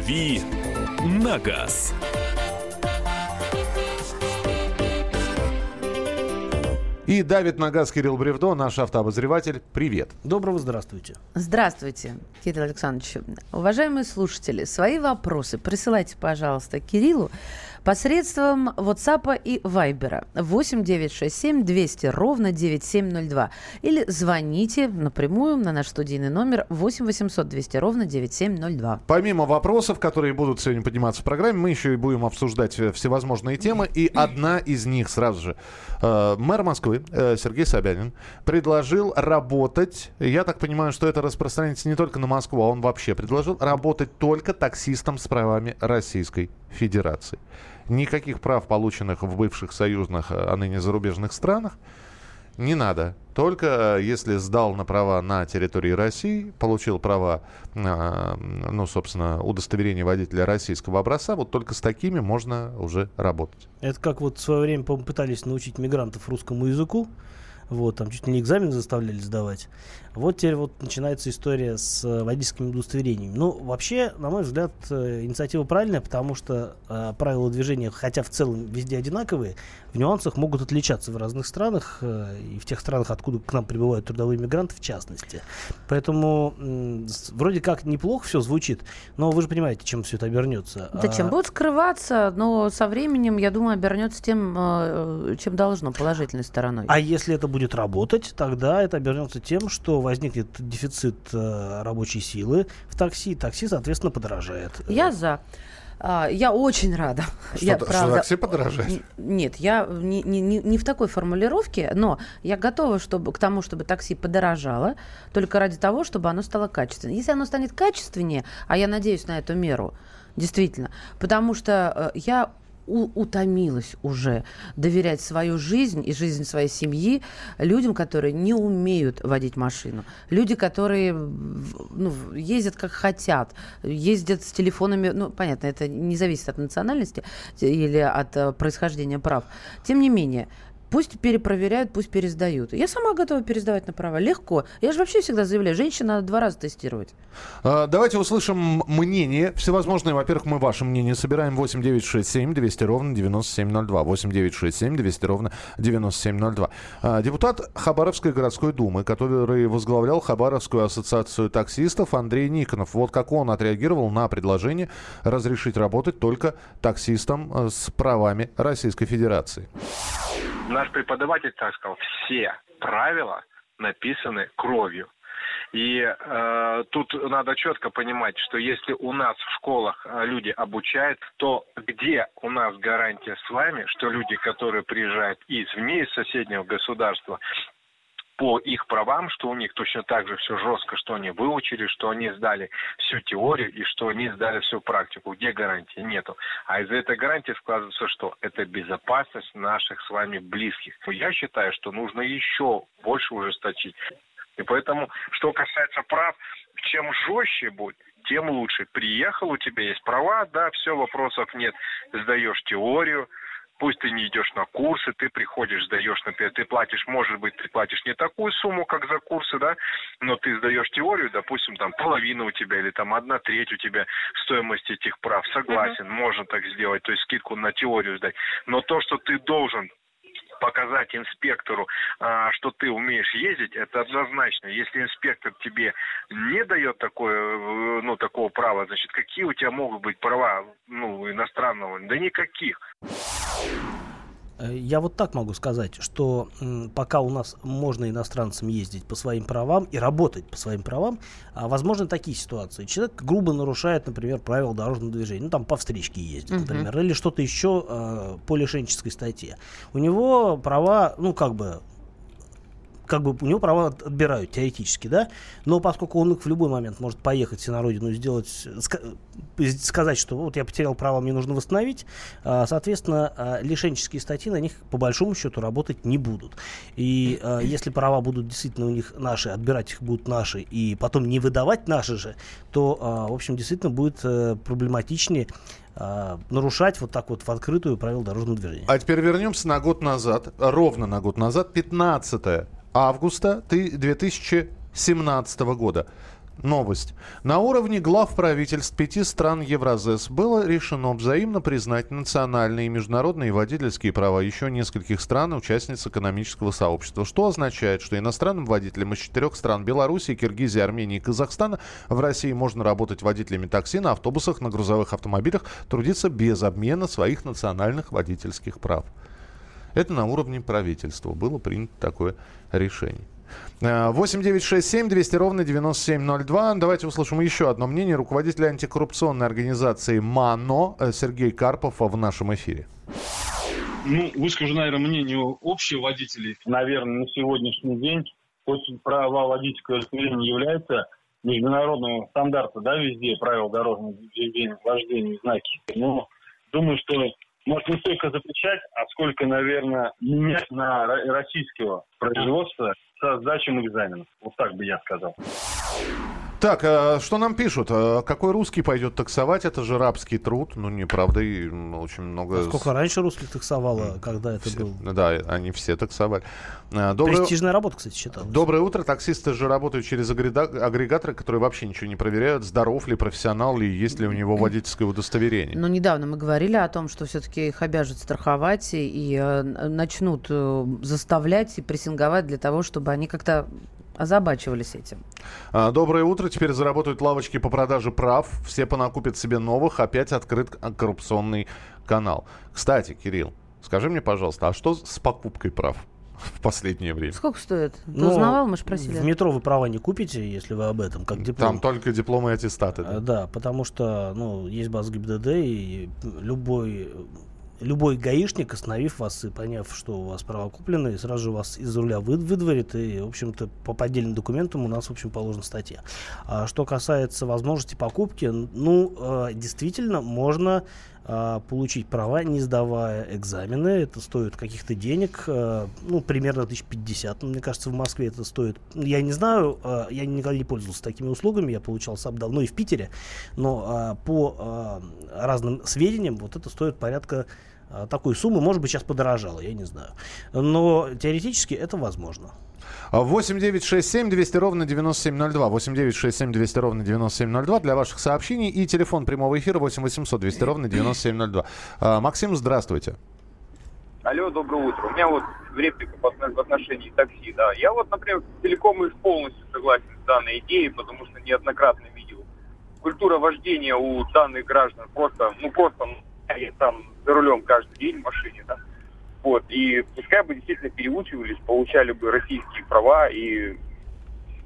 «Дави на газ». И давит на газ Кирилл Бревдо, наш автообозреватель. Привет. Доброго здравствуйте. Здравствуйте, Кирилл Александрович. Уважаемые слушатели, свои вопросы присылайте, пожалуйста, Кириллу посредством WhatsApp и Viber 8 967 200 ровно 9702 или звоните напрямую на наш студийный номер 8 800 200 ровно 9702. Помимо вопросов, которые будут сегодня подниматься в программе, мы еще и будем обсуждать э, всевозможные темы. И одна из них сразу же. Э, мэр Москвы э, Сергей Собянин предложил работать, я так понимаю, что это распространяется не только на Москву, а он вообще предложил работать только таксистам с правами Российской Федерации. Никаких прав, полученных в бывших союзных, а ныне зарубежных странах, не надо. Только э, если сдал на права на территории России, получил права, э, ну, собственно, удостоверение водителя российского образца, вот только с такими можно уже работать. Это как вот в свое время пытались научить мигрантов русскому языку. Вот, там чуть ли не экзамен заставляли сдавать. Вот теперь вот начинается история с э, водительскими удостоверениями. Ну, вообще, на мой взгляд, э, инициатива правильная, потому что э, правила движения, хотя в целом везде одинаковые, в нюансах могут отличаться в разных странах, э, и в тех странах, откуда к нам прибывают трудовые мигранты, в частности. Поэтому э, вроде как неплохо все звучит, но вы же понимаете, чем все это обернется. Да а... чем будут скрываться, но со временем, я думаю, обернется тем, э, чем должно, положительной стороной. А если это будет работать, тогда это обернется тем, что возникнет дефицит э, рабочей силы в такси, такси, соответственно, подорожает. Я за. А, я очень рада. Что, я, что правда, такси подорожает? Нет, я не, не, не в такой формулировке, но я готова чтобы, к тому, чтобы такси подорожало, только ради того, чтобы оно стало качественным. Если оно станет качественнее, а я надеюсь на эту меру, действительно, потому что э, я утомилась уже доверять свою жизнь и жизнь своей семьи людям, которые не умеют водить машину. Люди, которые ну, ездят как хотят, ездят с телефонами, ну, понятно, это не зависит от национальности или от э, происхождения прав. Тем не менее, Пусть перепроверяют, пусть пересдают. Я сама готова пересдавать на права. Легко. Я же вообще всегда заявляю, женщина надо два раза тестировать. А, давайте услышим мнение. Всевозможные, во-первых, мы ваше мнение собираем. 8 9 6 7 200 ровно 9702. 8 9 6 7 200 ровно 9702. А, депутат Хабаровской городской думы, который возглавлял Хабаровскую ассоциацию таксистов Андрей Никонов. Вот как он отреагировал на предложение разрешить работать только таксистам э, с правами Российской Федерации наш преподаватель так сказал, все правила написаны кровью. И э, тут надо четко понимать, что если у нас в школах э, люди обучают, то где у нас гарантия с вами, что люди, которые приезжают извне, из соседнего государства, по их правам, что у них точно так же все жестко, что они выучили, что они сдали всю теорию и что они сдали всю практику. Где гарантии? Нету. А из-за этой гарантии складывается что? Это безопасность наших с вами близких. Я считаю, что нужно еще больше ужесточить. И поэтому, что касается прав, чем жестче будет, тем лучше. Приехал, у тебя есть права, да, все, вопросов нет. Сдаешь теорию, пусть ты не идешь на курсы, ты приходишь, сдаешь, например, ты платишь, может быть, ты платишь не такую сумму, как за курсы, да, но ты сдаешь теорию, допустим, там половина у тебя или там одна треть у тебя стоимости этих прав, согласен, uh-huh. можно так сделать, то есть скидку на теорию сдать, но то, что ты должен показать инспектору, а, что ты умеешь ездить, это однозначно. Если инспектор тебе не дает такое, э, ну, такого права, значит, какие у тебя могут быть права, ну, иностранного? Да никаких. Э, я вот так могу сказать, что пока у нас можно иностранцам ездить по своим правам и работать по своим правам, а, возможны такие ситуации. Человек грубо нарушает, например, правила дорожного движения, ну там по встречке ездит, uh-huh. например, или что-то еще э, по лишенческой статье. У него права, ну как бы как бы у него права отбирают теоретически, да, но поскольку он в любой момент может поехать на родину и сделать, сказать, что вот я потерял право, мне нужно восстановить, а, соответственно, а, лишенческие статьи на них по большому счету работать не будут. И а, если права будут действительно у них наши, отбирать их будут наши, и потом не выдавать наши же, то, в общем, действительно будет э, проблематичнее нарушать вот так вот в открытую правила дорожного движения. А теперь вернемся на год назад, ровно на год назад, 15 августа 2017 года. Новость. На уровне глав правительств пяти стран Евразес было решено взаимно признать национальные и международные водительские права еще нескольких стран, участниц экономического сообщества, что означает, что иностранным водителям из четырех стран Беларуси, Киргизии, Армении и Казахстана в России можно работать водителями такси на автобусах, на грузовых автомобилях, трудиться без обмена своих национальных водительских прав. Это на уровне правительства было принято такое решение. 8 9 6 7 200 ровно 9702. Давайте услышим еще одно мнение руководителя антикоррупционной организации МАНО э, Сергей Карпов в нашем эфире. Ну, выскажу, наверное, мнение общее водителей. Наверное, на сегодняшний день, хоть права водительского удостоверения является международного стандарта, да, везде правила дорожного движения, вождения, знаки. Но думаю, что может не столько запрещать, а сколько, наверное, менять на российского производства со сдачей экзаменов. Вот так бы я сказал. Так, а что нам пишут? А какой русский пойдет таксовать? Это же рабский труд. Ну, неправда, и очень много... А сколько раньше русских таксовало, когда это все, был? Да, они все таксовали. Доброе... Престижная работа, кстати, считалась. Доброе утро. Таксисты же работают через агрегаторы, которые вообще ничего не проверяют, здоров ли профессионал ли, есть ли у него водительское удостоверение. Но недавно мы говорили о том, что все-таки их обяжут страховать и, и э, начнут э, заставлять и прессинговать для того, чтобы они как-то озабачивались этим. А, доброе утро. Теперь заработают лавочки по продаже прав. Все понакупят себе новых. Опять открыт коррупционный канал. Кстати, Кирилл, скажи мне, пожалуйста, а что с покупкой прав? в последнее время. Сколько стоит? Ты ну, узнавал, мы же просили. В метро вы права не купите, если вы об этом, как диплом. Там только дипломы и аттестаты. Да, а, да потому что ну, есть база ГИБДД, и любой любой гаишник, остановив вас и поняв, что у вас права куплены, сразу вас из руля вы, выдворит, и, в общем-то, по поддельным документам у нас, в общем, положена статья. А что касается возможности покупки, ну, э, действительно, можно э, получить права, не сдавая экзамены. Это стоит каких-то денег, э, ну, примерно 1050, мне кажется, в Москве это стоит. Я не знаю, я никогда не пользовался такими услугами, я получал сам давно и в Питере, но по разным сведениям вот это стоит порядка а, такой суммы, может быть, сейчас подорожало, я не знаю. Но теоретически это возможно. 8 9 6 7 200 ровно 9702. 8 9 6 7 200 ровно 9702 для ваших сообщений. И телефон прямого эфира 8 800 200 ровно 9702. А, Максим, здравствуйте. Алло, доброе утро. У меня вот реплика в отношении такси. Да. Я вот, например, целиком и полностью согласен с данной идеей, потому что неоднократно видел культура вождения у данных граждан просто, ну просто я там за рулем каждый день в машине, да. Вот, и пускай бы действительно переучивались, получали бы российские права, и,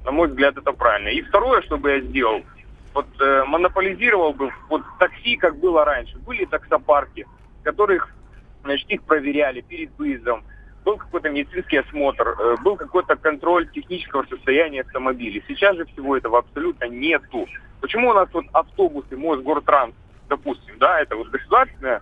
на мой взгляд, это правильно. И второе, что бы я сделал, вот э, монополизировал бы вот такси, как было раньше. Были таксопарки, которых, значит, их проверяли перед выездом, был какой-то медицинский осмотр, э, был какой-то контроль технического состояния автомобиля. Сейчас же всего этого абсолютно нету. Почему у нас вот автобусы, Мосгортранс, допустим, да, это вот государственная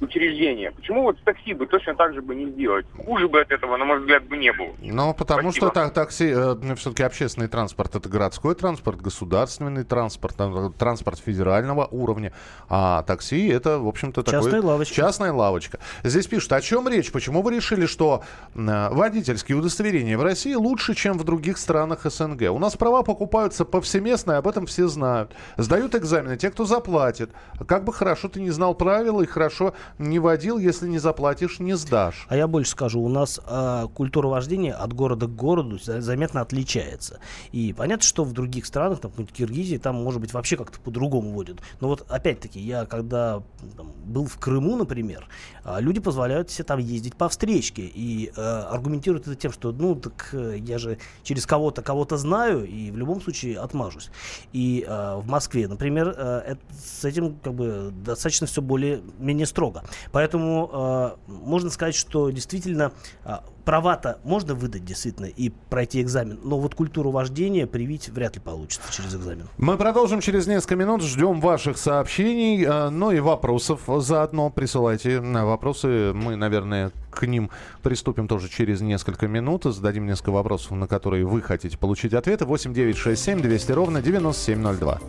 учреждения. Почему вот с такси бы точно так же бы не сделать? Хуже бы от этого, на мой взгляд, бы не было. Ну, потому Спасибо. что так, такси, э, все-таки общественный транспорт, это городской транспорт, государственный транспорт, э, транспорт федерального уровня, а такси это, в общем-то, частная такой... лавочка. Частная лавочка. Здесь пишут, о чем речь? Почему вы решили, что э, водительские удостоверения в России лучше, чем в других странах СНГ? У нас права покупаются повсеместно, и об этом все знают. Сдают экзамены те, кто заплатит. Как бы хорошо ты не знал правила и хорошо не водил, если не заплатишь, не сдашь. А я больше скажу, у нас э, культура вождения от города к городу заметно отличается. И понятно, что в других странах, там, в Киргизии, там, может быть, вообще как-то по-другому водят. Но вот, опять-таки, я когда там, был в Крыму, например, э, люди позволяют себе там ездить по встречке и э, аргументируют это тем, что, ну, так э, я же через кого-то кого-то знаю и в любом случае отмажусь. И э, в Москве, например, э, это, с этим как бы достаточно все более-менее строго много. Поэтому э, можно сказать, что действительно э, права-то можно выдать действительно и пройти экзамен, но вот культуру вождения привить вряд ли получится через экзамен. Мы продолжим через несколько минут. Ждем ваших сообщений, э, ну и вопросов заодно. Присылайте вопросы. Мы, наверное, к ним приступим тоже через несколько минут. Зададим несколько вопросов, на которые вы хотите получить ответы. 8 9 6 7 200 ровно 9702.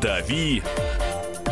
Дави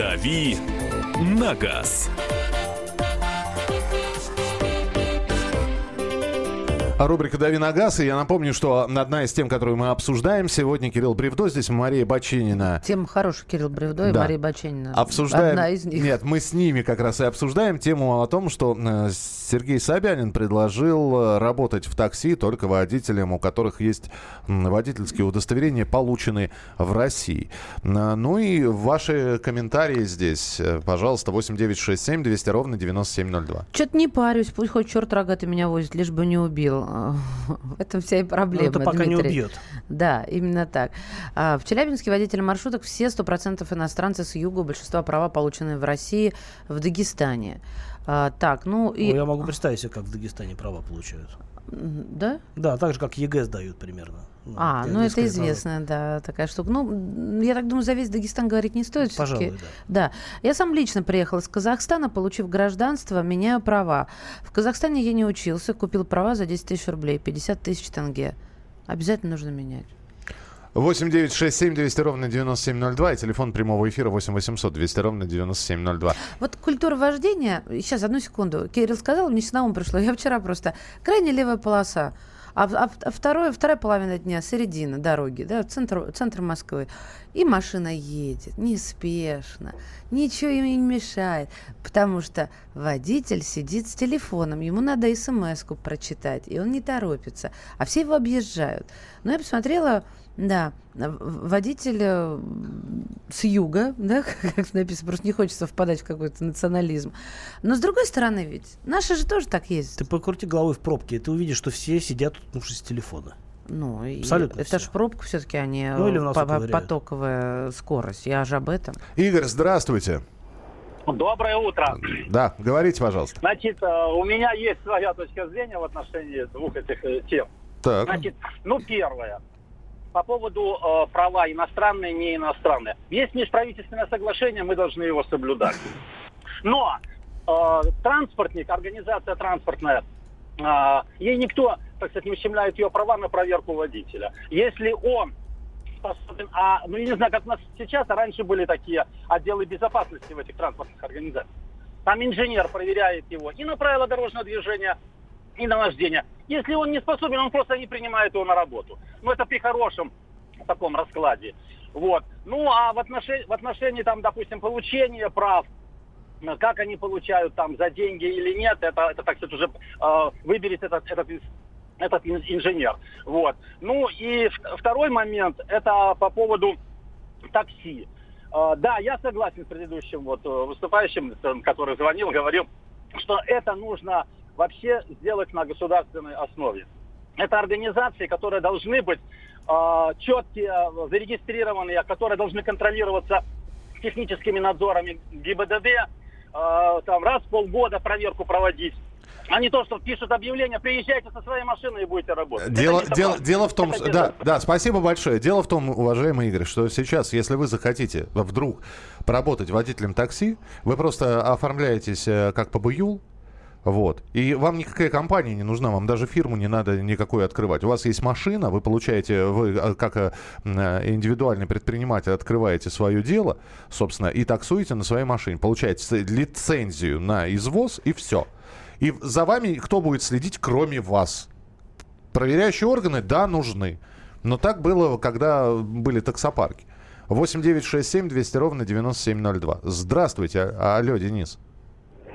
«Дави на газ». Рубрика «Дави на газ». И я напомню, что одна из тем, которую мы обсуждаем сегодня, Кирилл Бревдо, здесь Мария Бачинина. Тема хорошая, Кирилл Бревдо и Да. Мария Баченина. Обсуждаем... Одна из них. Нет, мы с ними как раз и обсуждаем тему о том, что э, Сергей Собянин предложил э, работать в такси только водителям, у которых есть водительские удостоверения, полученные в России. Э, Ну и ваши комментарии здесь, пожалуйста, 8967 200 ровно 9702. Что-то не парюсь, пусть хоть черт рогатый меня возит, лишь бы не убил. В этом вся и проблема, это пока не Дмитрий. убьет. Да, именно так. А, В Челябинске водители маршруток все 100% иностранцы с юга, большинство права получены в России, в Дагестане. А, Так, ну и... Ну, я могу представить себе, как в Дагестане права получают. Да? Да, так же, как ЕГЭ сдают примерно. А, для ну это известная, да, такая штука. Ну, я так думаю, за весь Дагестан говорить не стоит. Пожалуй, да. Да. Я сам лично приехал из Казахстана, получив гражданство, меняю права. В Казахстане я не учился, купил права за 10 тысяч рублей, 50 тысяч тенге. Обязательно нужно менять. 8 9 6 7 200 ровно 9702 и телефон прямого эфира 8 800 200 ровно 9702. Вот культура вождения, сейчас, одну секунду, Кирилл сказал, мне на ум пришло, я вчера просто, крайне левая полоса, а, а а второе, вторая половина дня, середина дороги, да, центр, центр Москвы, и машина едет неспешно, ничего им не мешает, потому что водитель сидит с телефоном, ему надо смс-ку прочитать, и он не торопится, а все его объезжают. Но я посмотрела, да, водитель э, с юга, да, как написано, просто не хочется впадать в какой-то национализм. Но с другой стороны ведь, наши же тоже так ездят. Ты покрути головой в пробке, и ты увидишь, что все сидят, уткнувшись в телефоны. Ну, и Абсолютно это все. же пробка все-таки, а не Ну, или по- потоковая скорость. Я же об этом. Игорь, здравствуйте. Доброе утро. Да, говорите, пожалуйста. Значит, э, у меня есть своя точка зрения в отношении двух этих э, тем. Так. Значит, ну, первое. По поводу э, права иностранные, не иностранные. Есть межправительственное соглашение, мы должны его соблюдать. Но э, транспортник, организация транспортная, э, ей никто, так сказать, не ущемляет ее права на проверку водителя. Если он способен, а, ну, я не знаю, как у нас сейчас, а раньше были такие отделы безопасности в этих транспортных организациях. Там инженер проверяет его и на правила дорожного движения, и на вождение. Если он не способен, он просто не принимает его на работу. Ну, это при хорошем таком раскладе. Вот. Ну, а в отношении, в отношении там, допустим, получения прав, э, как они получают там за деньги или нет, это, это так сказать, уже э, выберет этот, этот, этот ин- инженер. Вот. Ну и второй момент, это по поводу такси. Э, да, я согласен с предыдущим вот э, выступающим, который звонил, говорил, что это нужно вообще сделать на государственной основе. Это организации, которые должны быть э, четкие, зарегистрированные, которые должны контролироваться техническими надзорами ГИБДД, э, там раз в полгода проверку проводить. А не то, что пишут объявление, приезжайте со своей машиной и будете работать. Дело, дело, такое. дело в том, что- да, да, спасибо большое. Дело в том, уважаемый Игорь, что сейчас, если вы захотите вдруг поработать водителем такси, вы просто оформляетесь э, как ПБЮЛ, вот. И вам никакая компания не нужна, вам даже фирму не надо никакой открывать. У вас есть машина, вы получаете, вы э, как э, э, индивидуальный предприниматель открываете свое дело, собственно, и таксуете на своей машине. Получаете лицензию на извоз и все. И за вами кто будет следить, кроме вас? Проверяющие органы, да, нужны. Но так было, когда были таксопарки. 8 9 6 7 200 ровно 9702. Здравствуйте. А- Алло, Денис.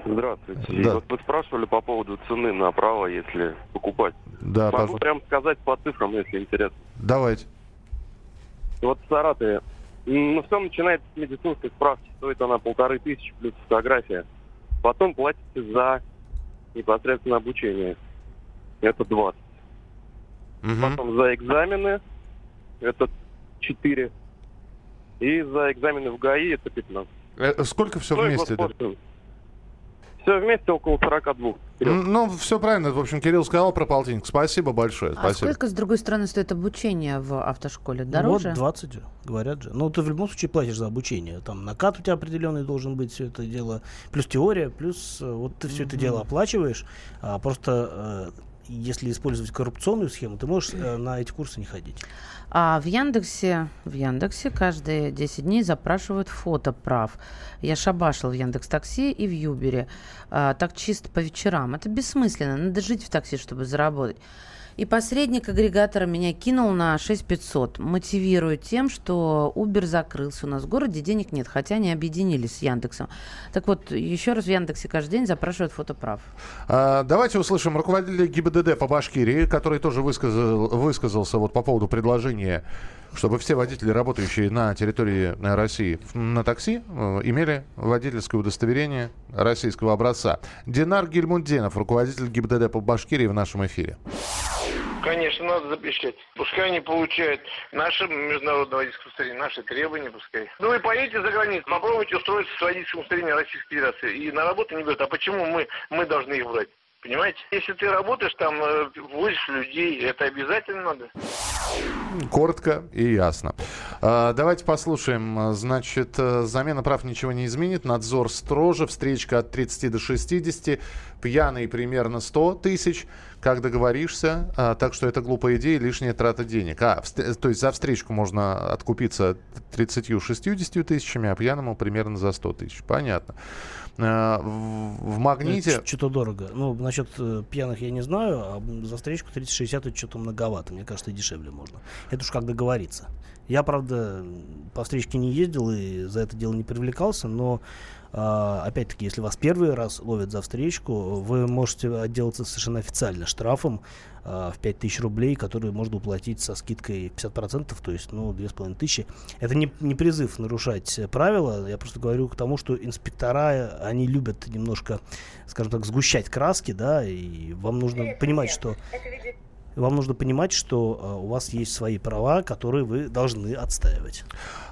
Здравствуйте. И Да. вот вы спрашивали по поводу цены на право, если покупать. Да, Могу пожалуйста. прям сказать по цифрам, если интересно. Давайте. Вот в Саратове, ну, все начинается с медицинской справки. Стоит она полторы тысячи плюс фотография. Потом платите за непосредственно обучение. Это 20. Мгм. Потом за экзамены это 4. И за экзамены в ГАИ это 15. Э, Сколько все Ну вместе? да? Все вместе около 42. М, Ну, все правильно. В общем, Кирилл сказал про полтинник. Спасибо большое. А Спасибо. сколько, с другой стороны, стоит обучение в автошколе? Ну, Дороже? Вот 20, говорят же. Ну, ты в любом случае платишь за обучение. Там накат у тебя определенный должен быть, все это дело. Плюс теория, плюс э, вот ты все это дело оплачиваешь. А просто э, если использовать коррупционную схему, ты можешь э, на эти курсы не ходить. А в Яндексе, в Яндексе каждые 10 дней запрашивают фото прав. Я шабашил в Яндекс Такси и в Юбере. А, так чисто по вечерам. Это бессмысленно. Надо жить в такси, чтобы заработать. И посредник агрегатора меня кинул на 6500, мотивируя тем, что Uber закрылся у нас в городе, денег нет, хотя они объединились с Яндексом. Так вот, еще раз в Яндексе каждый день запрашивают фотоправ. А, Давайте услышим руководителя ГИБДД по Башкирии, который тоже высказал, высказался вот по поводу предложения, чтобы все водители, работающие на территории э, России на такси, э, имели водительское удостоверение российского образца. Динар Гильмунденов, руководитель ГИБДД по Башкирии в нашем эфире. Конечно, надо запрещать. Пускай они получают наше международное водительское удостоверение, наши требования пускай. Ну вы поедете за границу, попробуйте устроиться с водительским удостоверением Российской Федерации. И на работу не берут. А почему мы, мы должны их брать? Понимаете? Если ты работаешь там, э, возишь людей, это обязательно надо. Коротко и ясно. А, Давайте послушаем. А, Значит, э, замена прав ничего не изменит. Надзор строже. Встречка от 30 до 60. Пьяный примерно 100 тысяч. Как договоришься. А, Так что это глупая идея и лишняя трата денег. А, то есть за встречку можно откупиться 30-60 тысячами, а пьяному примерно за 100 тысяч. Понятно. А, В магните... Что-то дорого. Ну, насчет э, пьяных я не знаю, а за встречку 30-60 это что-то многовато. Мне кажется, и дешевле можно. Это уж как договориться. Я, правда, по встречке не ездил и за это дело не привлекался, но опять-таки, если вас первый раз ловят за встречку, вы можете отделаться совершенно официально штрафом а, в 5000 рублей, который можно уплатить со скидкой 50%, то есть, ну, 2500. Это не, не призыв нарушать правила, я просто говорю к тому, что инспектора, они любят немножко, скажем так, сгущать краски, да, и вам нужно понимать, что вам нужно понимать, что э, у вас есть свои права, которые вы должны отстаивать.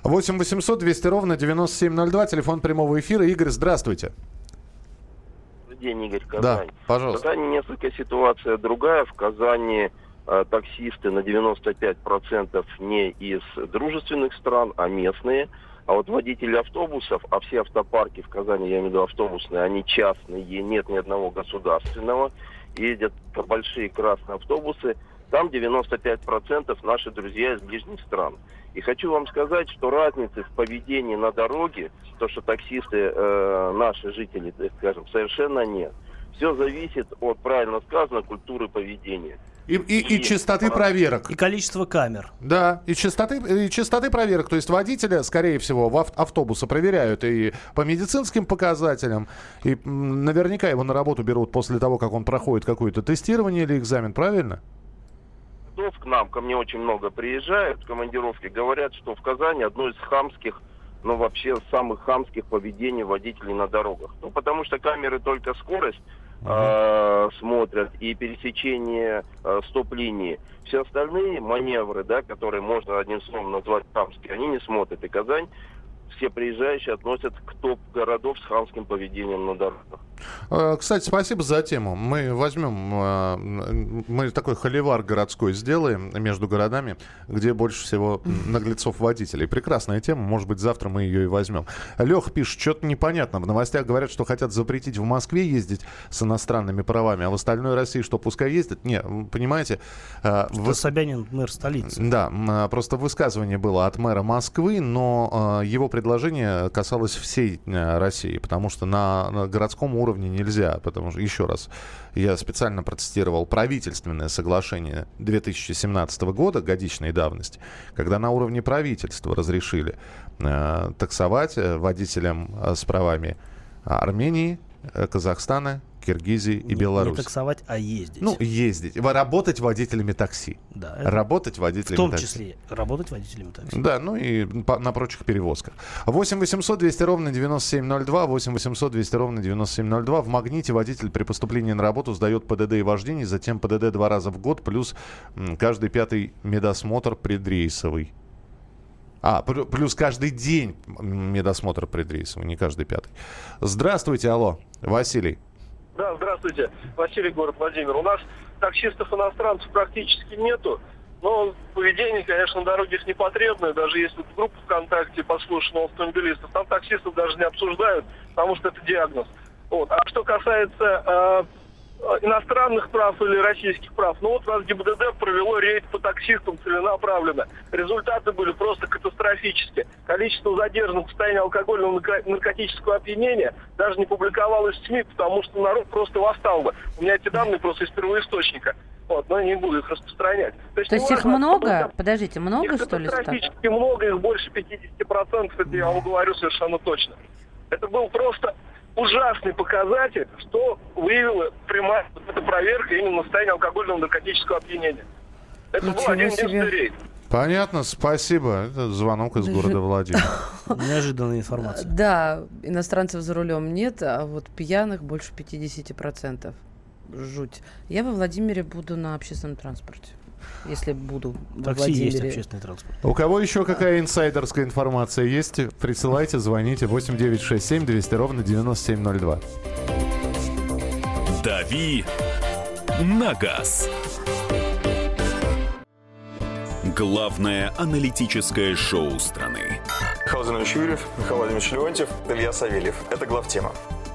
8 800 200 ровно 9702, телефон прямого эфира. Игорь, здравствуйте. Добрый день, Игорь Да, Казань. В пожалуйста. Казани несколько ситуация другая. В Казани э, таксисты на 95% не из дружественных стран, а местные. А вот водители автобусов, а все автопарки в Казани, я имею в виду автобусные, они частные, нет ни одного государственного. Ездят большие красные автобусы. Там 95% наши друзья из ближних стран. И хочу вам сказать, что разницы в поведении на дороге, то, что таксисты э, наши жители, скажем, совершенно нет. Все зависит от, правильно сказано, культуры поведения. И, и, и частоты проверок. И количество камер. Да, и частоты, и частоты проверок. То есть водителя, скорее всего, в ав- автобуса проверяют и по медицинским показателям, и наверняка его на работу берут после того, как он проходит какое-то тестирование или экзамен, правильно? Городов к нам, ко мне очень много приезжают в командировки, говорят, что в Казани одно из хамских, ну вообще самых хамских поведений водителей на дорогах. Ну потому что камеры только скорость э, смотрят и пересечение э, стоп-линии. Все остальные маневры, да, которые можно одним словом назвать хамские, они не смотрят. И Казань все приезжающие относят к топ городов с хамским поведением на дорогах. Э, Кстати, спасибо за тему. Мы возьмем, э, мы такой холивар городской сделаем между городами, где больше всего наглецов водителей. Прекрасная тема, может быть, завтра мы ее и возьмем. Лех пишет, что-то непонятно. В новостях говорят, что хотят запретить в Москве ездить с иностранными правами, а в остальной России что, пускай ездят? Не, понимаете... э, Что вы- Собянин мэр столицы. Да, просто высказывание было от мэра Москвы, но его предложение касалось всей э, России, потому что на, на городском уровне нельзя, потому что, еще раз, я специально процитировал правительственное соглашение 2017 года, годичной давности, когда на уровне правительства разрешили э, таксовать э, водителям э, с правами Армении, Казахстана, Киргизии и Не Беларуси. таксовать, а ездить. Ну, ездить. Работать водителями такси. Да, Работать в водителями том такси. числе работать водителями такси. Да, ну и по- на прочих перевозках. 8 800 200 ровно 9702, 8 800 200 ровно 9702. В «Магните» водитель при поступлении на работу сдает ПДД и вождение, затем ПДД два раза в год, плюс каждый пятый медосмотр предрейсовый. А, плю- плюс каждый день медосмотр предрейсовый, не каждый пятый. Здравствуйте, алло, Василий. Да, здравствуйте. Василий, город Владимир. У нас таксистов-иностранцев практически нету. Но поведение, конечно, на дороге их непотребное. Даже если в группу ВКонтакте послушано автомобилистов, там таксистов даже не обсуждают, потому что это диагноз. Вот. А что касается э, иностранных прав или российских прав, ну вот у нас ГИБДД провело рейд по таксистам целенаправленно. Результаты были просто катастрофические. Количество задержанных в состоянии алкогольного нарко- наркотического опьянения даже не публиковалось в СМИ, потому что народ просто восстал бы. У меня эти данные просто из первоисточника. Вот, но я не буду их распространять. То есть их неважно, много? откуда- Подождите, много их что ли катастрофически много, их больше 50%, это я вам говорю совершенно точно. Это был просто ужасный показатель, что выявила прямая вот эта проверка именно на состояние алкогольного наркотического опьянения. Это был Ничего один себе. рейд. Понятно, спасибо. Это звонок из города Владимир. Неожиданная информация. Да, иностранцев за рулем нет, а вот пьяных больше 50%. Жуть. Я во Владимире буду на общественном транспорте. Если буду Такси есть Владимире. общественный транспорт. У кого еще какая инсайдерская информация есть? Присылайте, звоните 8967 200 ровно 9702. «Дави на газ». Главное аналитическое шоу страны. Михаил Юрьев, Михаил Владимирович Леонтьев, Илья Савельев. Это главтема.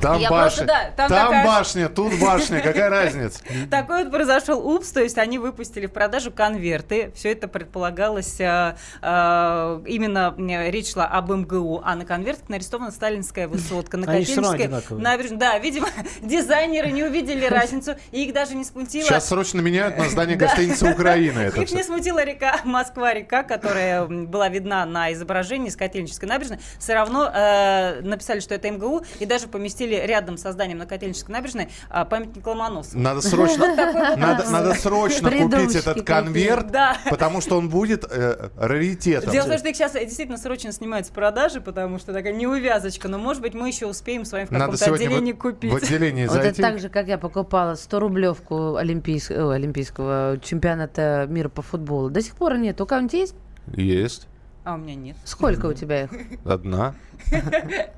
Там Я башня, просто, да, там там такая- башня, тут башня, какая разница? Такой вот произошел упс, то есть они выпустили в продажу конверты. Все это предполагалось, э, э, именно речь шла об МГУ, а на конвертах нарисована сталинская высотка. На Котельнической набережной. Да, видимо, дизайнеры не увидели разницу, и их даже не смутило. Сейчас срочно меняют на здание Да. гостиницы Украины. Это Их не смутила река Москва-река, которая была видна на изображении с Котельнической набережной. Все равно э, написали, что это МГУ, и даже поместили рядом со зданием на Котельнической набережной а, памятник Ломоносову. Надо срочно, надо, надо срочно купить этот конверт, Да. потому что он будет э, раритетом. Дело в том, что их сейчас действительно срочно снимают с продажи, потому что такая неувязочка. Но, может быть, мы еще успеем с вами в каком-то отделении в- купить. в отделении Вот это так же, как я покупала 100-рублевку олимпийс- ой, олимпийского чемпионата мира по футболу. До сих пор нет. У кого-нибудь есть? Есть. А у меня нет. Сколько у тебя их? Одна.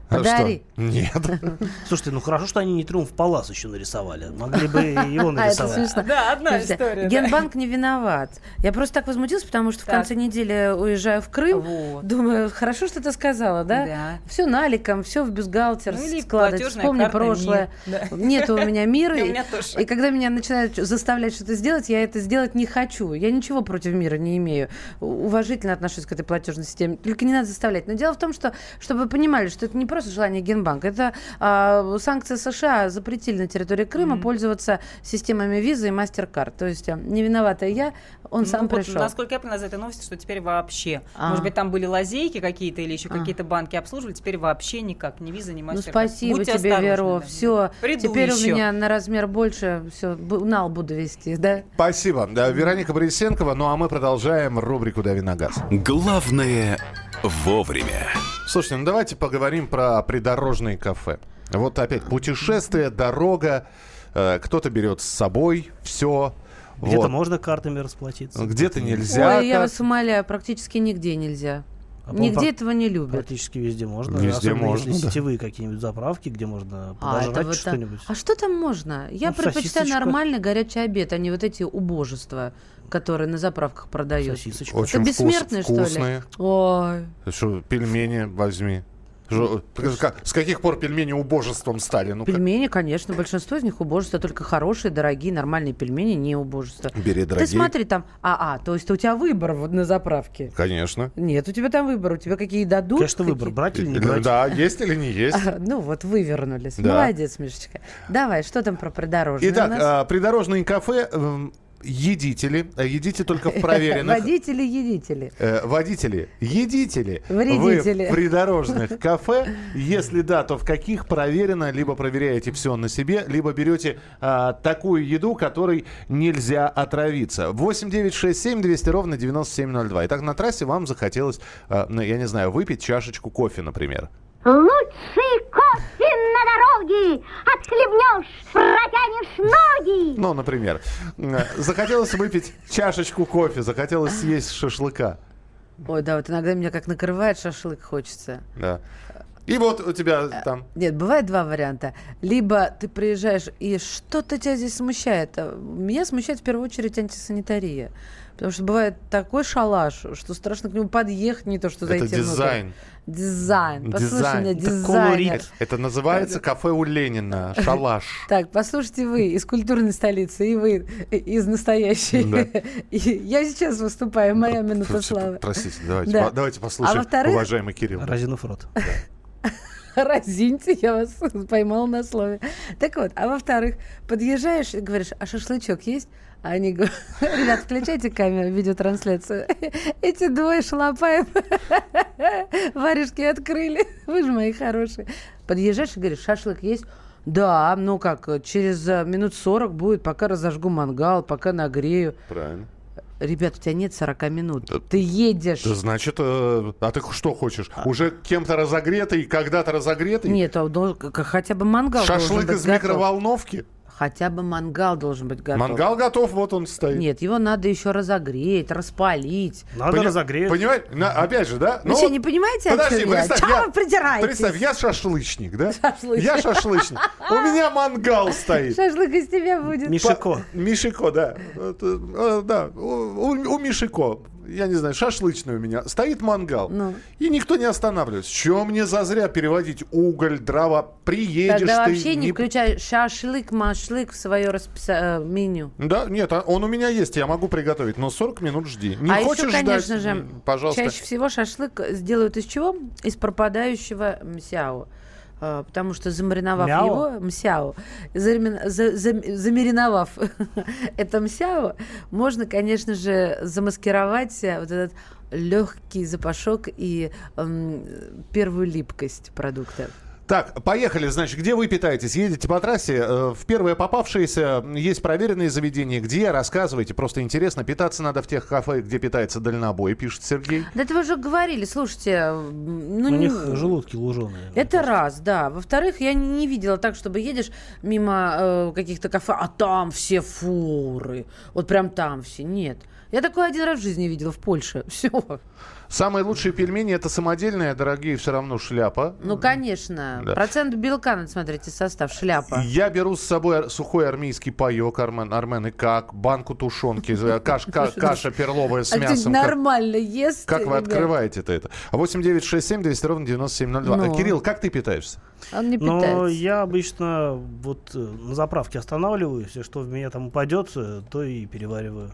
А Подари. что? Нет. Слушайте, ну хорошо, что они не Триумф Палас еще нарисовали. Могли бы и его А, это нарисовать. смешно. Да, одна Слушайте, история, да. Генбанк не виноват. Я просто так возмутилась, потому что в конце недели уезжаю в Крым. Вот. Думаю, хорошо, что ты сказала, да? Да. Все наликом, все в бюстгальтер Ну, складывать. Вспомни прошлое. МИР. Да. Нет у меня мира. И И- меня тоже. И когда меня начинают заставлять что-то сделать, я это сделать не хочу. Я ничего против мира не имею. Уважительно отношусь к этой платежной системе. Только не надо заставлять. Но дело в том, что, чтобы понимали, что это не просто желание Генбанка. Это а, санкции США запретили на территории Крыма пользоваться системами визы и MasterCard. То есть а, не виновата я, он Ну, сам вот, пришел. Насколько я поняла из этой новости, что теперь вообще. А. Может быть, там были лазейки какие-то или еще А. какие-то банки обслуживали, теперь вообще никак, ни виза, ни Ну, мастер. спасибо тебе, Веро. Все. Приду Теперь еще. у меня на размер больше. Все, нал буду вести, да? Спасибо. Да, Вероника Борисенкова. Ну а мы продолжаем рубрику «Дави на газ». Главное вовремя. Слушайте, ну давайте поговорим про придорожные кафе. Вот опять путешествие, дорога, э, кто-то берет с собой все. Где-то можно картами расплатиться. Где-то нельзя. Ой, я вас умоляю, практически нигде нельзя. А, Нигде этого не любят. Практически везде можно. Везде Особенно можно, если да. сетевые какие-нибудь заправки, где можно А, подожрать вот там- что-нибудь. а что там можно? Я Ну, предпочитаю сосисочка. нормальный горячий обед, а не вот эти убожества, которые на заправках продают. Сосисочка. Очень Это вкус- бессмертные, что ли? вкусные. Ой. Что, пельмени возьми. С каких пор пельмени убожеством стали? Ну, Пельмени, конечно, большинство из них убожества, только хорошие, дорогие, нормальные пельмени, не убожество. Бери Ты дорогие. смотри там, а, а, то есть у тебя выбор вот на заправке. Конечно. Нет, у тебя там выбор, у тебя какие дадут. Конечно, выбор, какие- брать или не брать. Да, есть или не есть. А, Ну вот, вывернулись. Да. Молодец, Мишечка. Давай, что там про придорожные у Итак, а, придорожные кафе. Эм, едите ли, э, едите только в проверенных... Водители, едители. Э, водители, едите ли Вредители. вы в придорожных кафе? Если да, то в каких проверено, либо проверяете все на себе, либо берете а, такую еду, которой нельзя отравиться. 8 9 6 7 200 ровно 9702. Итак, на трассе вам захотелось, а, ну, я не знаю, выпить чашечку кофе, например. Лучший кофе на дороге Отхлебнешь, протянешь ноги Ну, например, Э, захотелось выпить чашечку кофе, захотелось съесть шашлыка. Ой, да, вот иногда меня как накрывает шашлык хочется. Да. И вот у тебя там... Нет, бывает два варианта. Либо ты приезжаешь, и что-то тебя здесь смущает. А Меня смущает в первую очередь антисанитария. Потому что бывает такой шалаш, что страшно к нему подъехать, не то что Это зайти внутрь. дизайн. Дизайн. Послушай Дизайн. меня, Это дизайнер. Это, это называется кафе у Ленина. Шалаш. Так, послушайте вы из культурной столицы, и вы из настоящей. Да. И Я сейчас выступаю, моя минута славы. Простите, давайте, Да. по- давайте А послушаем, во-вторых, уважаемый Кирилл. Разинув рот. Разиньте, я вас поймала на слове. Так вот, а во-вторых, подъезжаешь и говоришь, а шашлычок есть? А они говорят, ребят, включайте камеру, видеотрансляцию. Эти двое шалопаев варежки открыли. Вы же мои хорошие. Подъезжаешь и говоришь, шашлык есть? Да, ну как, через э, минут 40 будет, пока разожгу мангал, пока нагрею. Правильно. Ребят, у тебя нет 40 минут. Ты едешь. Да, значит, э, а ты что хочешь? Уже кем-то разогретый, когда-то разогретый? Нет, а дол- к- хотя бы мангал должен Шашлык из готов. микроволновки? Хотя бы мангал должен быть готов. Мангал готов, вот он стоит. Нет, его надо еще разогреть, распалить. Пони- Понимаешь? На- опять же, да? Вы Ну что, вот- не понимаете, о Подожди, чем я? представь, я- вы придираетесь? Представь, я шашлычник, да? Шашлычник. Я шашлычник. У меня мангал стоит. Шашлык из тебя будет. По- Мишико, да. Это, э, да. У Мишико, я не знаю, шашлычный у меня, стоит мангал. Ну. И никто не останавливается. Чего мне зазря переводить уголь, дрова? Приедешь Тогда ты... вообще не включай шашлык, машлык в свое расписа- э, меню. Да, нет, а он у меня есть, я могу приготовить, но 40 минут жди. Не а хочешь еще, конечно ждать? же, Пожалуйста. чаще всего шашлык сделают из чего? Из пропадающего мсяо. А, Потому что замариновав Мяо? его, мсяо, замин- за- за- замариновав это мсяо, можно, конечно же, замаскировать э, вот этот легкий запашок и эм, первую липкость продукта. Так, поехали, значит, где вы питаетесь? Едете по трассе, э, в первое попавшееся есть проверенные заведения. Где? Рассказывайте, просто интересно. Питаться надо в тех кафе, где питается дальнобой, пишет Сергей. Да это вы уже говорили, слушайте, м, ну, У не- них желудки луженые. Это раз, да. Во-вторых, я не, не видела так, чтобы едешь мимо э, каких-то кафе, а там все фуры. Вот прям там все. Нет. Я такое один раз в жизни видела в Польше. Все. Самые лучшие пельмени это самодельные, дорогие все равно шляпа. Ну, конечно. Да. Процент белка, надо смотреть, и состав. Шляпа. Я беру с собой сухой армейский паек, Армен, Армен и как, банку тушенки, э, каш- ка- каша перловая с а мясом. Нормально ест? Как вы открываете-то это? 8 9 6 7 200 ровно 9702. Ну. Кирилл, как ты питаешься? Он не Но питается. я обычно вот э, на заправке останавливаюсь, и что в меня там упадет, э, то и перевариваю.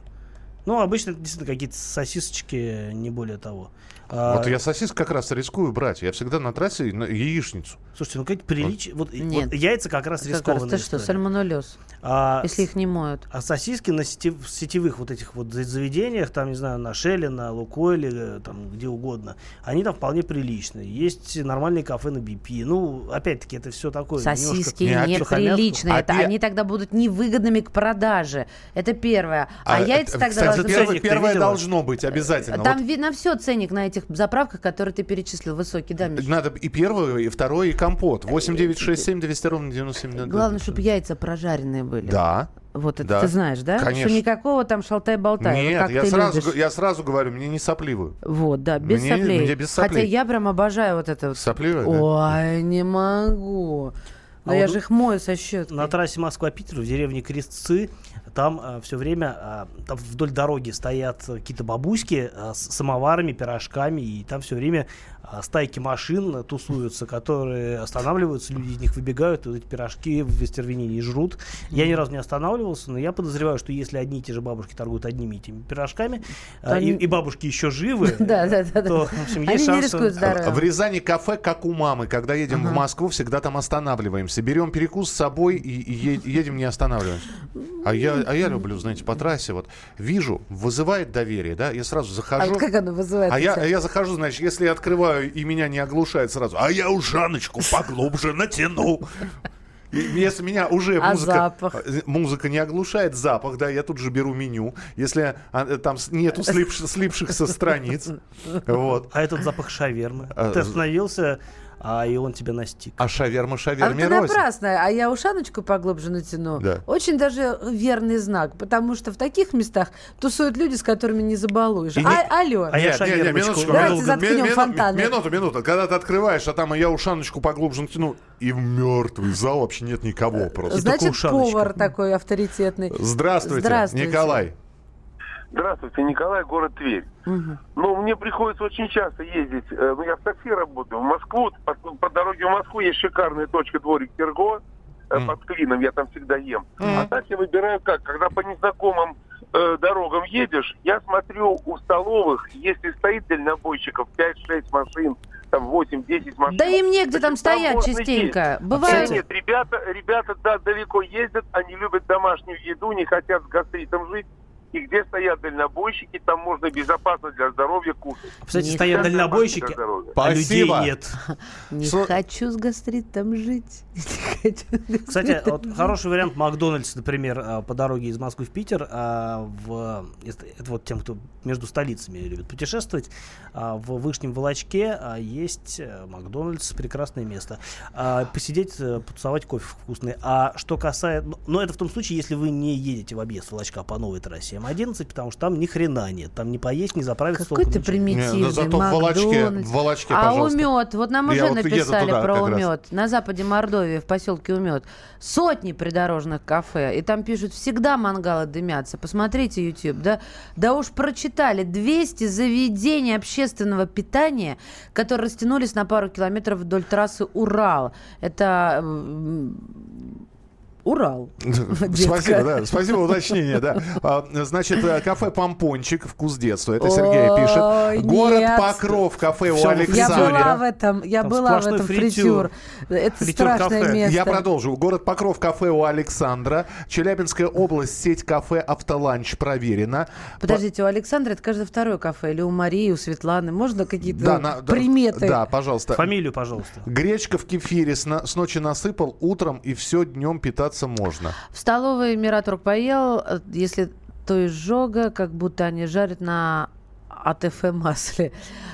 Ну, обычно это действительно какие-то сосисочки, не более того. А, Вот я сосиск как раз рискую брать. Я всегда на трассе на яичницу. Слушайте, ну какие-то приличия. Вот, Нет. вот яйца как раз Как рискованные. ты что, сальмонеллез? А, Если их не моют. А сосиски на сети- в сетевых вот этих вот за- заведениях, там, не знаю, на Шелле, на Лукойле, э, там, где угодно, они там вполне приличные. Есть нормальные кафе на BP. Ну, опять-таки, это все такое. Сосиски немножко неприличные. А Это пе- они тогда будут невыгодными к продаже. Это первое. А, яйца э, тогда кстати, должны первое, быть- первое должно быть обязательно. Там Вот видно все ценник на этих заправках, которые ты перечислил, высокий, да, Миша? Надо и первое, и второе, и компот. 8 9 6 7 200 ровно 97 Главное, чтобы яйца прожаренные были. Да. Вот это Да. ты знаешь, да? Конечно. Что никакого там шалтай-болтай. вот Нет, как я ты сразу, любишь. я сразу говорю, мне не сопливую. Вот, да, без Мне- соплей. мне без Хотя соплей. я прям обожаю вот это вот. Сопливая, да? Ой, не могу. Да А я вот же их мою со щеткой. На трассе Москва-Питер в деревне Крестцы там все время а, там вдоль дороги стоят э, какие-то бабуськи а, с самоварами, пирожками, и там все время стайки машин тусуются, которые останавливаются, люди из них выбегают, и вот эти пирожки в Вестервине жрут. Я ни разу не останавливался, но я подозреваю, что если одни и те же бабушки торгуют одними этими пирожками, То а, и, они- и бабушки еще живы, Да, да, да, да. то, в общем, есть шанс, здоровьем. В Рязани кафе, как у мамы. Когда едем в Москву, всегда там останавливаемся. Берем перекус с собой и, и едем, не останавливаемся. А я, а я люблю, знаете, по трассе вот вижу, вызывает доверие, да, я сразу А захожу. вот как оно вызывает? А я, а я захожу, значит, если я открываю и меня не оглушает сразу, а я ушаночку поглубже натяну. Если меня уже А музыка, запах? музыка не оглушает запах, да, я тут же беру меню. Если а, там нету слипш- слипшихся страниц, вот. А этот запах шавермы. А, Ты остановился, а и он тебя настиг. А шаверма А шаверме это рознь. напрасно, а я ушаночку поглубже натяну. Да. Очень даже верный знак, потому что в таких местах тусуют люди, с которыми не забалуешь. И не- А, алло. А я Нет, нет, минуточку, Давайте минутку, заткнем ми- мину- фонтаны. Минуту, минуту. Когда ты открываешь, а там и я ушаночку поглубже натяну, и в мертвый зал вообще нет никого просто. Значит, повар такой авторитетный. Здравствуйте, Здравствуйте. Николай. Здравствуйте, Николай, город Тверь. Мгм. Ну, мне приходится очень часто ездить, э, ну, я в такси работаю, в Москву, по, по дороге в Москву есть шикарная точка дворик Терго, э, под Клином, я там всегда ем. А так я выбираю как, когда по незнакомым э, дорогам едешь, я смотрю у столовых, если стоит дальнобойщиков 5-6 машин, там 8-10 машин. Да им негде там стоять частенько. есть. Бывает- Нет, нет, ребята, ребята, да, далеко ездят, они любят домашнюю еду, не хотят с гастритом жить. И где стоят дальнобойщики, там можно безопасно для здоровья кушать. Кстати, Не стоят дальнобойщики, а людей нет. Не Со- хочу с гастритом жить. Кстати, вот хороший вариант Макдональдс, например, а, по дороге из Москвы в Питер, а, в, это вот тем, кто между столицами любит путешествовать, а, в Вышнем Волочке есть э, Макдональдс, прекрасное место. Посидеть, э, потусовать, кофе вкусный. А что касается... Но это в том случае, если вы не едете в объезд Волочка по новой трассе М11, потому что там ни хрена нет. Там не поесть, не заправиться. Какой ты ничего. Примитивный ну зато в Волочке- в Волочке, а пожалуйста. умет, вот нам Я уже вот еду написали туда про как раз. умет. На западе Мордовии, в поселке Умет. Сотни придорожных кафе. И там пишут, всегда мангалы дымятся. Посмотрите YouTube, да? Да уж прочитали. 200 заведений общественного питания, которые растянулись на пару километров вдоль трассы Урал. Это... Урал. Спасибо, да. Спасибо, уточнение, да. А, Значит, э, кафе «Помпончик», вкус детства. Это Сергей пишет. Город. Покров, кафе у Всё, Я Александра. была в этом, я была в этом фритюр. Это страшное место. Я продолжу. Город Покров, кафе у Александра. Челябинская область, сеть кафе «Автоланч» проверена. Подождите, у Александра это каждое второе кафе, или у Марии, у Светланы. Можно какие-то приметы? Да, пожалуйста. Фамилию, пожалуйста. Гречка в кефире с ночи насыпал, утром и все днем питаться можно. В столовой Мираторг поел, э, если то изжога, как будто они жарят на АТФ масле.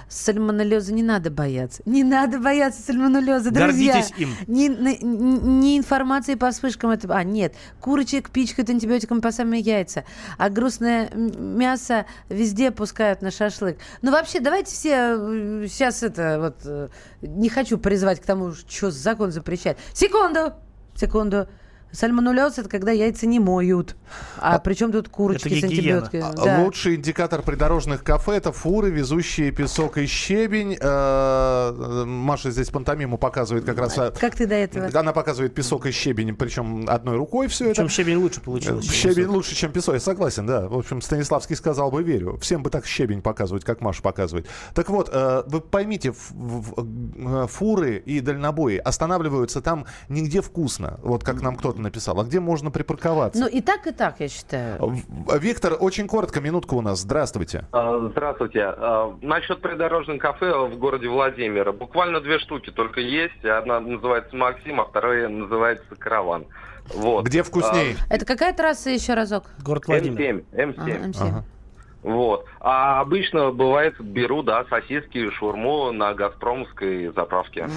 Сальмонеллеза не надо бояться. Не надо бояться сальмонеллеза, друзья. Гордитесь им. Не, не, не информации по вспышкам. Это, а, нет. Курочек пичкают антибиотиками по самые яйца. А грустное мясо везде пускают на шашлык. Ну, вообще, давайте все э, сейчас это вот... э, Не хочу призвать к тому, что закон запрещает. Секунду! Секунду. Сальмонеллез это когда яйца не моют. А, причем тут курочки с антибиотиками. А Да. Лучший индикатор придорожных кафе это фуры, везущие песок и щебень. Э, Маша здесь пантомиму показывает как раз. а, Как ты до этого? Она показывает песок и щебень, причем одной рукой все это. Причем щебень лучше получилось. Щебень лучше, чем песок. Я согласен, да. В общем, Станиславский сказал бы, верю. Всем бы так щебень показывать, как Маша показывает. Так вот, э, вы поймите, э, фуры и дальнобои останавливаются там нигде вкусно. Вот как нам кто-то написал. А где можно припарковаться? Ну, и так, и так, я считаю. В- Виктор, очень коротко, минутка у нас. Здравствуйте. А, Здравствуйте. А, Насчет придорожных кафе в городе Владимир. Буквально две штуки только есть. Одна называется Максим, а вторая называется Караван. Вот. Где вкуснее? Это какая трасса еще разок? Город А, М7. М7. Ага, М7. Вот. А обычно бывает, беру, да, сосиски, шурму на Газпромской заправке.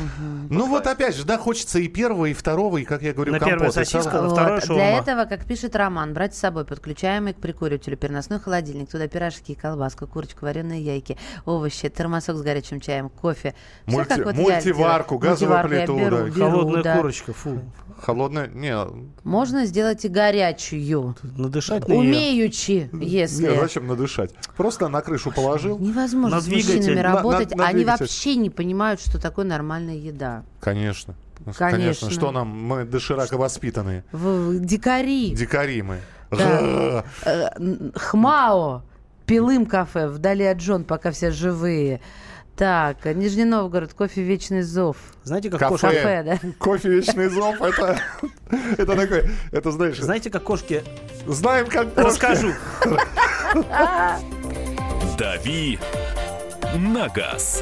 Ну вот опять же, да, хочется и первого, и второго, и, как я говорю, На И сало. сосиска, на Вот. второе Для шаурма. этого, как пишет Роман, брать с собой подключаемый к прикуривателю переносной холодильник, туда пирожки, колбаску, курочку, вареные яйки, овощи, термосок с горячим чаем, кофе. Мульти- как вот мультиварку, газовую Мультиварку я плиту, беру, да. беру, Холодная да. курочка, фу. Холодная, не, Можно сделать и горячую. Надышать на. Умеючи, если. не, зачем надышать? дышать. Просто на крышу положил. Невозможно На с мужчинами двигатель. Работать. на- на Они двигатель. вообще не понимают, что такое нормальная еда. Конечно. Конечно. Что нам? Мы доширака воспитанные. В- дикари. Дикари мы. Да. Э, Хмао. Пилым кафе. Вдали от Джон, пока все живые. Так, Нижний Новгород, кофе «Вечный зов». Знаете, как Кафе. кошка... да? Кофе «Вечный зов» это, это такой, это знаешь... Знаете, как кошки... Знаем, как кошки. Расскажу. «Дави на газ».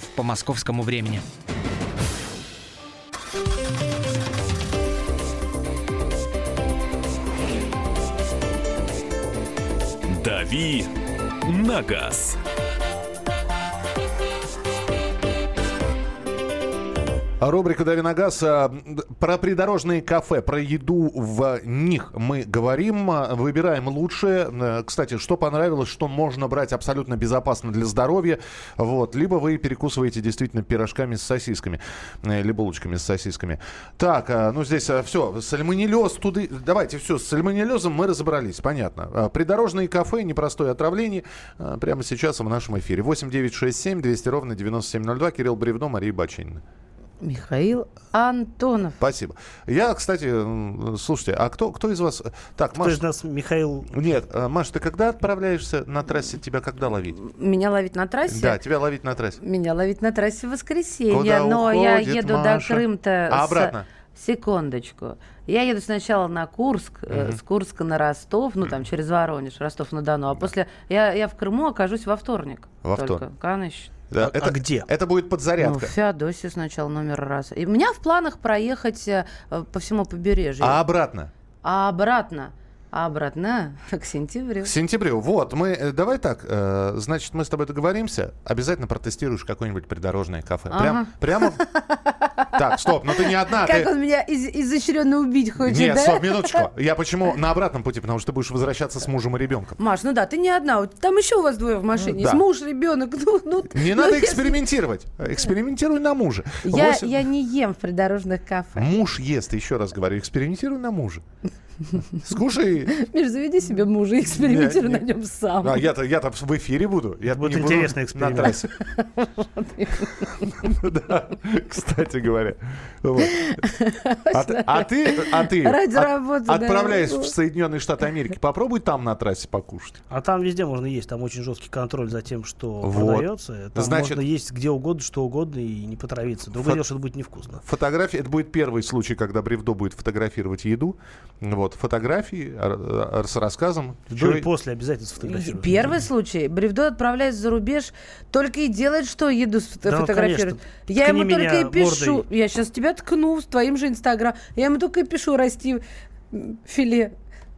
по московскому времени. «Дави на газ». Рубрика «Дави на газ». а, Про придорожные кафе, про еду в них мы говорим. а, Выбираем лучшее. Э, Кстати, что понравилось, что можно брать абсолютно безопасно для здоровья. Вот. Либо вы перекусываете действительно пирожками с сосисками. э, Либо булочками с сосисками. Так, а, ну здесь все. Сальмонеллез туды. Давайте все. С сальмонеллезом мы разобрались. Понятно. Придорожные кафе, непростое отравление. Прямо сейчас в нашем эфире. 8 9 6 7 200 ровно 9702. Кирилл Бревно, Мария Бачинина. Михаил Антонов. Спасибо. Я, кстати, слушайте, а кто, кто из вас... Так, Кто Маш... из нас, Михаил... Нет, э, Маш, ты когда отправляешься на трассе? Тебя когда ловить? Меня ловить на трассе? Да, тебя ловить на трассе. Меня ловить на трассе в воскресенье, Куда но я уходит еду Маша? до Крым-то. А с- обратно? Секундочку. Я еду сначала на Курск, э, Мгм. с Курска на Ростов, ну там через Воронеж, Ростов-на-Дону, а после я, я в Крыму окажусь во вторник. Во только. вторник. Конечно. Да, это, где? Это будет Ну, подзарядка. в Феодосии сначала номер раз. И у меня в планах проехать э, по всему побережью. а обратно? А обратно? А обратно к сентябрю. К сентябрю. Вот, мы... э, Давай так, э, значит, мы с тобой договоримся. Обязательно протестируешь какое-нибудь придорожное кафе. Прям, Ага. прямо... Так, стоп, ну ты не одна. Как ты- он меня из- изощренно убить хочет, Нет, да? стоп, минуточку. Я почему на обратном пути? Потому что ты будешь возвращаться с мужем и ребенком. Маш, ну да, ты не одна. Там еще у вас двое в машине. Да. Есть муж, ребенок. Ну, ну, Не ну, надо если- экспериментировать. Экспериментируй на муже. Я, Восемь- я не ем в придорожных кафе. Муж ест, еще раз говорю, экспериментируй на муже. Скушай. Миш, заведи себе мужа и экспериментируй на не. нем сам. А я-то, я-то в эфире буду. Я Будет не интересный на эксперимент. трассе. Да, кстати говоря. А ты- А ты, а ты отправляясь в Соединенные Штаты Америки, попробуй там на трассе покушать. А там везде можно есть, там очень жесткий контроль за тем, что продается. Там Значит- можно есть где угодно, что угодно и не потравиться. Другое дело, что это будет невкусно. Фотографии, это будет первый случай, когда Бревдо будет фотографировать еду. Вот, фотографии р- р- с рассказом. До и после обязательно сфотографировать. Первый случай. Бревдо отправляется за рубеж, только и делает, что еду Да ну, фотографирует. я ему только и пишу. мордой. Я сейчас тебя ткну с твоим же инстаграм. Я ему только и пишу, расти филе.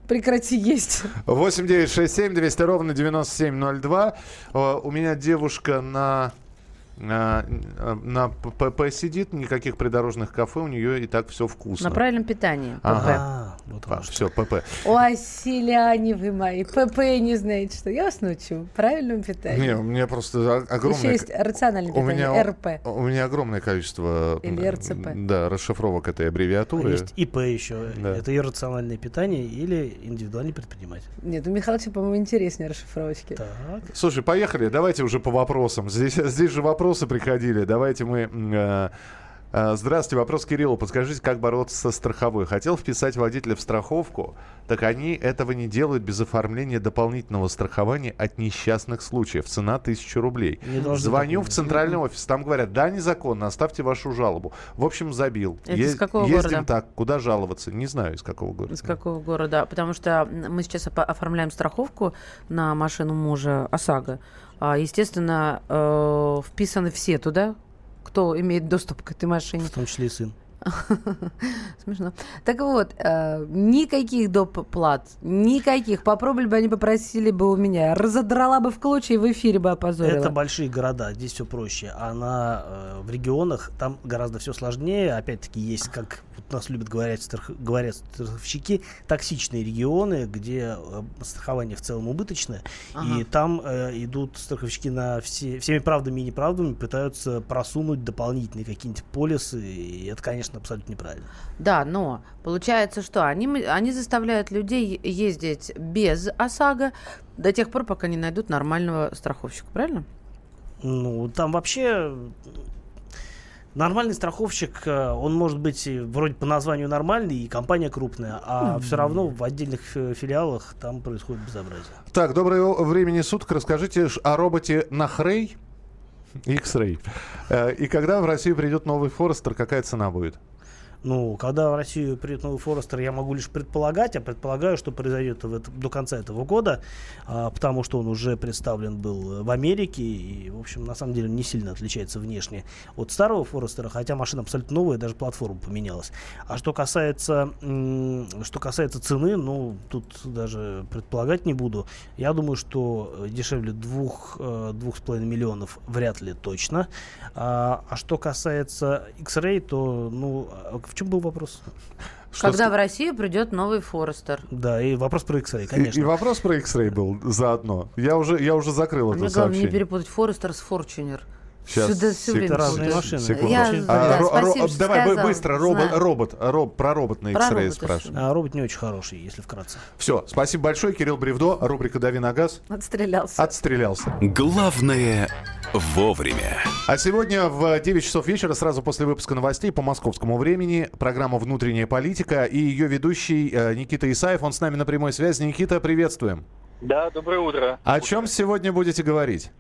Прекрати есть. 8 9 6 7 200 ровно 9702. Э, У меня девушка на на, на ПП сидит, никаких придорожных кафе, у нее и так все вкусно. На правильном питании. Ага. А, все, ПП. Ой, селяне вы мои. ПП не знаете что. Я вас научу. Правильному питанию. Не, у меня просто огромное... Еще есть рациональное у питание. меня, РП. у меня огромное количество Или РЦП. Да, расшифровок этой аббревиатуры. А Есть ИП еще. Да. Это иррациональное питание или индивидуальный предприниматель. Нет, у Михалыча, по-моему, интереснее расшифровочки. Слушай, поехали, давайте уже по вопросам. Здесь, здесь же вопросы приходили. Давайте мы... э, Здравствуйте, вопрос Кириллу. Подскажите, как бороться со страховой? Хотел вписать водителя в страховку, так они этого не делают без оформления дополнительного страхования от несчастных случаев. Цена 1000 рублей. Звоню в центральный офис, там говорят, да, незаконно, оставьте вашу жалобу. В общем, забил. Это из какого ездим города? так, куда жаловаться? Не знаю, из какого города. Из какого города? Потому что мы сейчас оформляем страховку на машину мужа ОСАГО. А, Естественно, э, вписаны все туда, кто имеет доступ к этой машине. В том числе и сын. Смешно. Так вот, э, никаких доп. плат, никаких. Попробовали бы они попросили бы у меня. Разодрала бы в клочья и в эфире бы опозорила. Это большие города, здесь все проще. А на, э, в регионах там гораздо все сложнее. Опять-таки есть, как нас любят говорить, страх, говорят страховщики, токсичные регионы, где э, страхование в целом убыточное. Ага. И там э, идут страховщики на все, всеми правдами и неправдами, пытаются просунуть дополнительные какие-нибудь полисы. И это, конечно, абсолютно неправильно. Да, но получается, что они, они заставляют людей ездить без ОСАГО до тех пор, пока не найдут нормального страховщика, правильно? Ну, там вообще нормальный страховщик, э, он может быть вроде по названию нормальный, и компания крупная, а Мгм. все равно в отдельных э, филиалах там происходит безобразие. Так, доброго времени суток. Расскажите о роботе Нахрей, X-Ray. Э, И когда в Россию придет новый Форестер, какая цена будет? Ну, когда в Россию придет новый Форестер, я могу лишь предполагать, а предполагаю, что произойдет в это- до конца этого года, а, потому что он уже представлен был в Америке и, в общем, на самом деле не сильно отличается внешне от старого Форестера, хотя машина абсолютно новая, даже платформа поменялась. А что касается, что касается цены, ну, тут даже предполагать не буду. Я думаю, что э, дешевле двух, э, миллионов вряд ли точно. А, а что касается X-Ray, то, ну, в чем был вопрос? Когда в Россию придет новый Форестер. Да, и вопрос про X-Ray, И, конечно. и вопрос про X-Ray был заодно. Я уже, я уже закрыл Мне это главное не сообщение. перепутать Форестер с Форчунер. Сейчас, Сюда всё сек- время разные машины. секунду. Я, А, да, ро- спасибо, ро- что давай сказал. быстро, робот, Знаю. робот, роб- про робот на X-Ray робота спрашиваю. А робот не очень хороший, если вкратце. Все, спасибо большое, Кирилл Бревдо, рубрика «Дави на газ». Отстрелялся. Отстрелялся. Главное вовремя. А сегодня в 9 часов вечера, сразу после выпуска новостей по московскому времени, программа «Внутренняя политика» и ее ведущий э, Никита Исаев. Он с нами на прямой связи. Никита, приветствуем. Да, доброе утро. О чем сегодня будете говорить?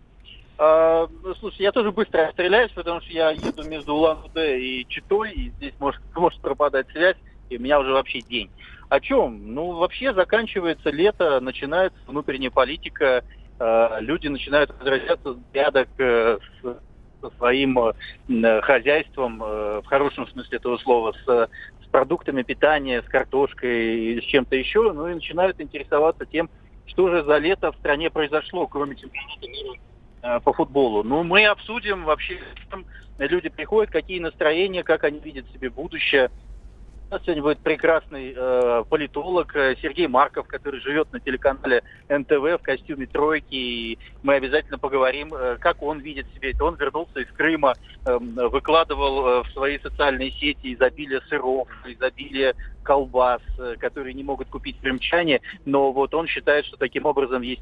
А, ну, слушай, я тоже быстро отстреляюсь, потому что я еду между Улан-Удэ и Читой, и здесь может, может пропадать связь, и у меня уже вообще день. О чем? Ну, вообще заканчивается лето, начинается внутренняя политика, э, люди начинают возвращаться с грядок э, с- своим э, хозяйством, в хорошем смысле этого слова, с, с продуктами питания, с картошкой и с чем-то еще, ну и начинают интересоваться тем, что же за лето в стране произошло, кроме чемпионата мира по футболу. Ну, мы обсудим вообще, люди приходят, какие настроения, как они видят себе будущее. Нас сегодня будет прекрасный э, политолог э, Сергей Марков, который живет на телеканале НТВ в костюме тройки. И мы обязательно поговорим, э, как он видит себе это. Он вернулся из Крыма, э, выкладывал э, в свои социальные сети изобилие сыров, изобилие колбас, э, которые не могут купить крымчане. Но вот он считает, что таким образом есть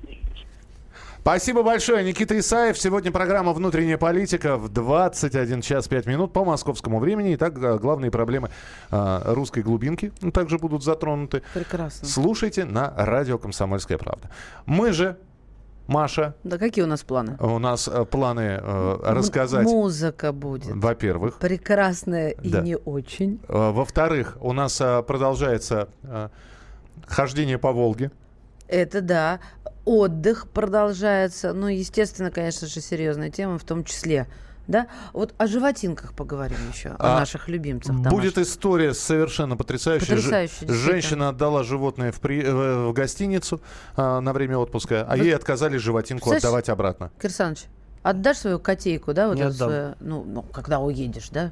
Спасибо большое, Никита Исаев. Сегодня программа «Внутренняя политика» в 21 час 5 минут по московскому времени. Итак, г- главные проблемы а, русской глубинки также будут затронуты. Прекрасно. Слушайте на радио «Комсомольская правда». Мы же, Маша, Да какие у нас планы? у нас э, планы э, М- рассказать, Музыка будет. во-первых. Прекрасная и Да. не очень. Э, Во-вторых, у нас э, продолжается э, хождение по Волге. Это да. Отдых продолжается. Ну, естественно, конечно же, серьезная тема в том числе. Да? Вот о животинках поговорим еще, о А, наших любимцах. Будет история совершенно потрясающая. Ж- Потрясающая, действительно. Женщина отдала животное в, при- э, в гостиницу а, на время отпуска, а Вы- ей отказали животинку отдавать обратно. Кирсаныч, отдашь свою котейку, да, вот Не эту отдам. свою- ну, ну, когда уедешь, да?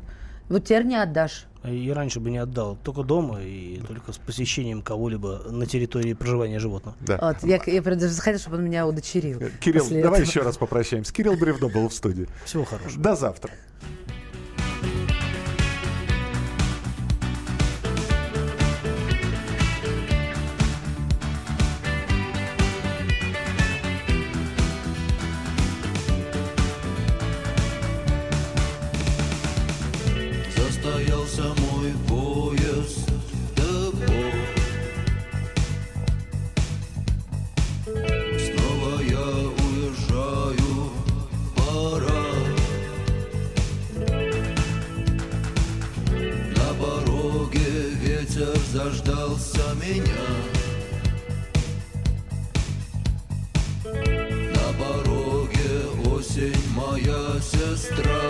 Вот теперь не отдашь. И раньше бы не отдал. Только дома и только с посещением кого-либо на территории проживания животного. Вот, я, я даже захотела, чтобы он меня удочерил. Кирилл, давай этого. еще раз попрощаемся. Кирилл Бревдо был в студии. Всего хорошего. До завтра. Осень моя сестра